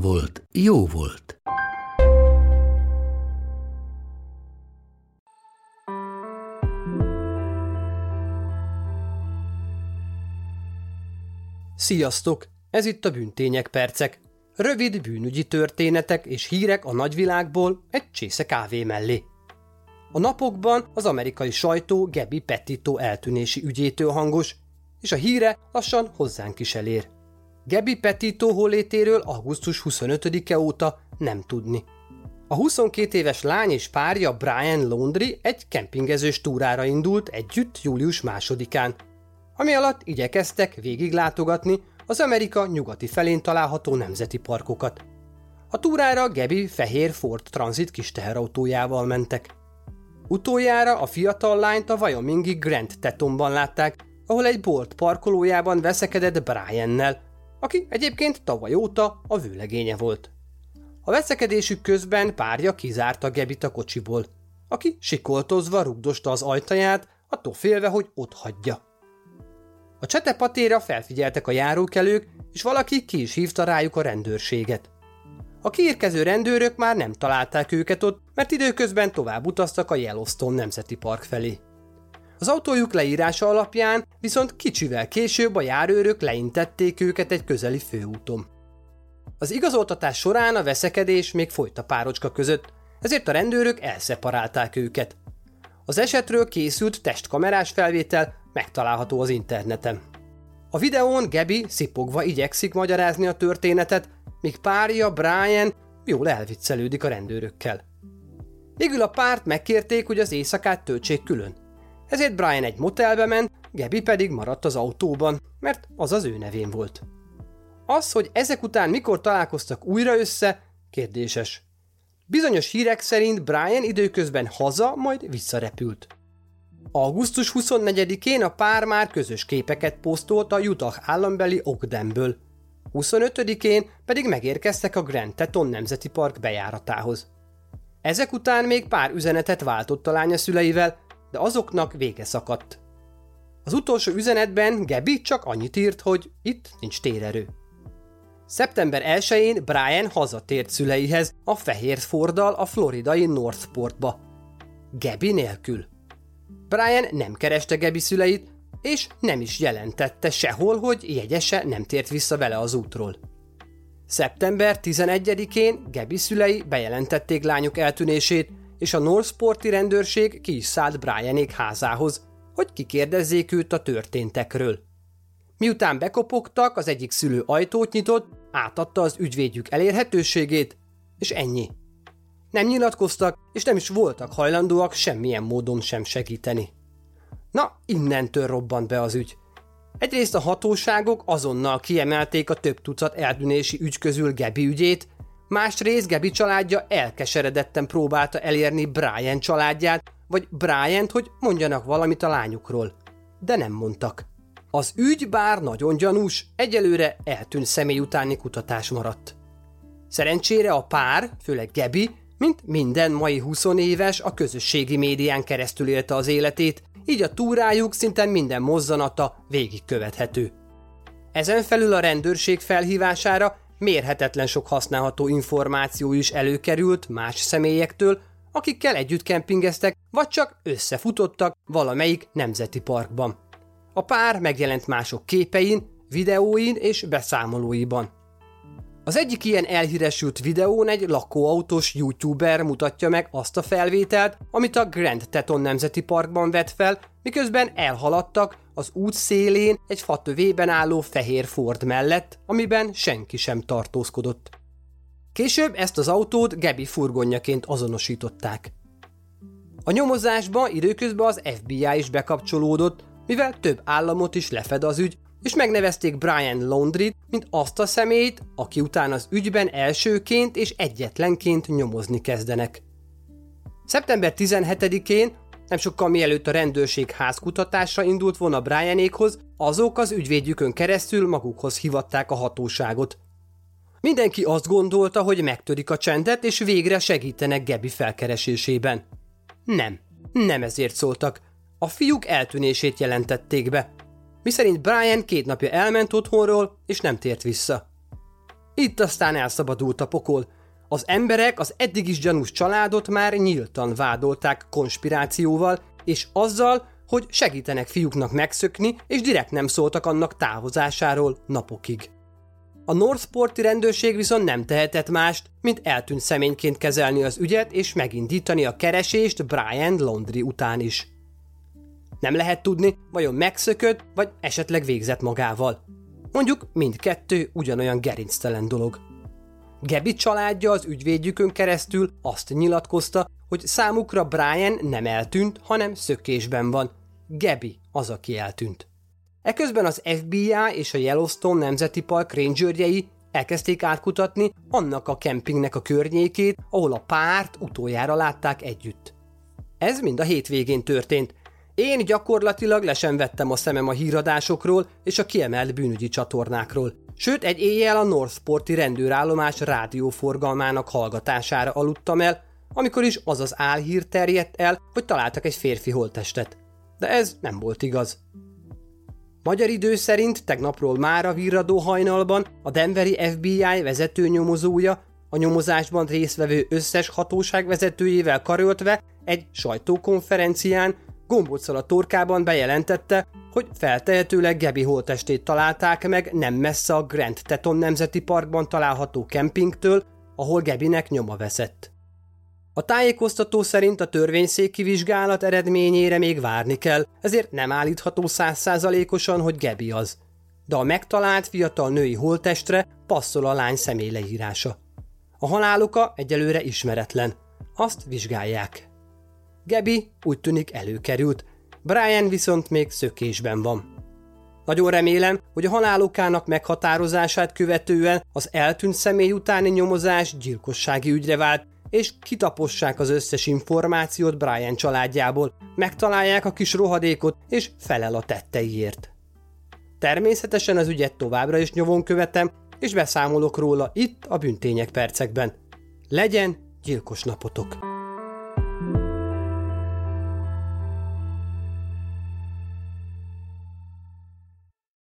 volt, jó volt. Sziasztok! Ez itt a Bűntények percek. Rövid bűnügyi történetek és hírek a nagyvilágból egy csésze kávé mellé. A napokban az amerikai sajtó Gebi Petito eltűnési ügyétől hangos, és a híre lassan hozzánk is elér. Gebi Petito hollétéről augusztus 25-e óta nem tudni. A 22 éves lány és párja Brian Laundry egy kempingezős túrára indult együtt július másodikán, ami alatt igyekeztek végiglátogatni az Amerika nyugati felén található nemzeti parkokat. A túrára Gebi fehér Ford Transit kis teherautójával mentek. Utoljára a fiatal lányt a Wyomingi Grand Tetonban látták, ahol egy bolt parkolójában veszekedett Briannel, aki egyébként tavaly óta a vőlegénye volt. A veszekedésük közben párja kizárta Gebit a kocsiból, aki sikoltozva rugdosta az ajtaját, attól félve, hogy ott hagyja. A csetepatéra felfigyeltek a járókelők, és valaki ki is hívta rájuk a rendőrséget. A kiérkező rendőrök már nem találták őket ott, mert időközben tovább utaztak a Yellowstone Nemzeti Park felé. Az autójuk leírása alapján viszont kicsivel később a járőrök leintették őket egy közeli főúton. Az igazoltatás során a veszekedés még folyt a párocska között, ezért a rendőrök elszeparálták őket. Az esetről készült testkamerás felvétel megtalálható az interneten. A videón Gebi szipogva igyekszik magyarázni a történetet, míg párja Brian jól elviccelődik a rendőrökkel. Végül a párt megkérték, hogy az éjszakát töltsék külön. Ezért Brian egy motelbe ment, Gebi pedig maradt az autóban, mert az az ő nevén volt. Az, hogy ezek után mikor találkoztak újra össze, kérdéses. Bizonyos hírek szerint Brian időközben haza, majd visszarepült. Augusztus 24-én a pár már közös képeket posztolt a Utah állambeli Ogdenből. 25-én pedig megérkeztek a Grand Teton Nemzeti Park bejáratához. Ezek után még pár üzenetet váltott a lánya szüleivel, de azoknak vége szakadt. Az utolsó üzenetben Gebi csak annyit írt, hogy itt nincs térerő. Szeptember 1-én Brian hazatért szüleihez a Fehér Forddal a floridai Northportba. Gebi nélkül. Brian nem kereste Gebi szüleit, és nem is jelentette sehol, hogy jegyese nem tért vissza vele az útról. Szeptember 11-én Gebi szülei bejelentették lányuk eltűnését, és a Northporti rendőrség ki is szállt Brianék házához, hogy kikérdezzék őt a történtekről. Miután bekopogtak, az egyik szülő ajtót nyitott, átadta az ügyvédjük elérhetőségét, és ennyi. Nem nyilatkoztak, és nem is voltak hajlandóak semmilyen módon sem segíteni. Na, innentől robbant be az ügy. Egyrészt a hatóságok azonnal kiemelték a több tucat eltűnési ügy közül Gebi ügyét, másrészt Gebi családja elkeseredetten próbálta elérni Brian családját, vagy Brian-t, hogy mondjanak valamit a lányukról. De nem mondtak. Az ügy bár nagyon gyanús, egyelőre eltűnt személy utáni kutatás maradt. Szerencsére a pár, főleg Gebi, mint minden mai 20 éves, a közösségi médián keresztül élte az életét, így a túrájuk szinte minden mozzanata végigkövethető. Ezen felül a rendőrség felhívására mérhetetlen sok használható információ is előkerült más személyektől, akikkel együtt kempingeztek, vagy csak összefutottak valamelyik nemzeti parkban. A pár megjelent mások képein, videóin és beszámolóiban. Az egyik ilyen elhíresült videón egy lakóautós youtuber mutatja meg azt a felvételt, amit a Grand Teton Nemzeti Parkban vett fel, miközben elhaladtak az út szélén egy fatövében álló fehér Ford mellett, amiben senki sem tartózkodott. Később ezt az autót Gebi furgonjaként azonosították. A nyomozásba időközben az FBI is bekapcsolódott, mivel több államot is lefed az ügy, és megnevezték Brian Laundry, mint azt a személyt, aki után az ügyben elsőként és egyetlenként nyomozni kezdenek. Szeptember 17-én, nem sokkal mielőtt a rendőrség házkutatásra indult volna Brianékhoz, azok az ügyvédjükön keresztül magukhoz hivatták a hatóságot. Mindenki azt gondolta, hogy megtörik a csendet, és végre segítenek Gebi felkeresésében. Nem, nem ezért szóltak. A fiúk eltűnését jelentették be. Miszerint Brian két napja elment otthonról, és nem tért vissza. Itt aztán elszabadult a pokol. Az emberek az eddig is gyanús családot már nyíltan vádolták konspirációval, és azzal, hogy segítenek fiúknak megszökni, és direkt nem szóltak annak távozásáról napokig. A Northporti rendőrség viszont nem tehetett mást, mint eltűnt személyként kezelni az ügyet és megindítani a keresést Brian Laundry után is. Nem lehet tudni, vajon megszökött, vagy esetleg végzett magával. Mondjuk mindkettő ugyanolyan gerinctelen dolog. Gebi családja az ügyvédjükön keresztül azt nyilatkozta, hogy számukra Brian nem eltűnt, hanem szökésben van. Gebi az, aki eltűnt. Eközben az FBI és a Yellowstone Nemzeti Park rangerjei elkezdték átkutatni annak a kempingnek a környékét, ahol a párt utoljára látták együtt. Ez mind a hétvégén történt. Én gyakorlatilag le sem vettem a szemem a híradásokról és a kiemelt bűnügyi csatornákról. Sőt, egy éjjel a Northporti rendőrállomás rádióforgalmának hallgatására aludtam el, amikor is az az álhír terjedt el, hogy találtak egy férfi holttestet. De ez nem volt igaz. Magyar idő szerint tegnapról már a virradó hajnalban a Denveri FBI vezetőnyomozója a nyomozásban résztvevő összes hatóság vezetőjével karöltve egy sajtókonferencián gombóccal a torkában bejelentette, hogy feltehetőleg Gebi holtestét találták meg nem messze a Grand Teton Nemzeti Parkban található kempingtől, ahol Gebinek nyoma veszett. A tájékoztató szerint a törvényszéki vizsgálat eredményére még várni kell, ezért nem állítható százszázalékosan, hogy Gebi az. De a megtalált fiatal női holtestre passzol a lány személyleírása. A haláluka egyelőre ismeretlen. Azt vizsgálják. Gebi úgy tűnik előkerült, Brian viszont még szökésben van. Nagyon remélem, hogy a halálukának meghatározását követően az eltűnt személy utáni nyomozás gyilkossági ügyre vált, és kitapossák az összes információt Brian családjából, megtalálják a kis rohadékot, és felel a tetteiért. Természetesen az ügyet továbbra is nyomon követem, és beszámolok róla itt a büntények percekben. Legyen gyilkos napotok!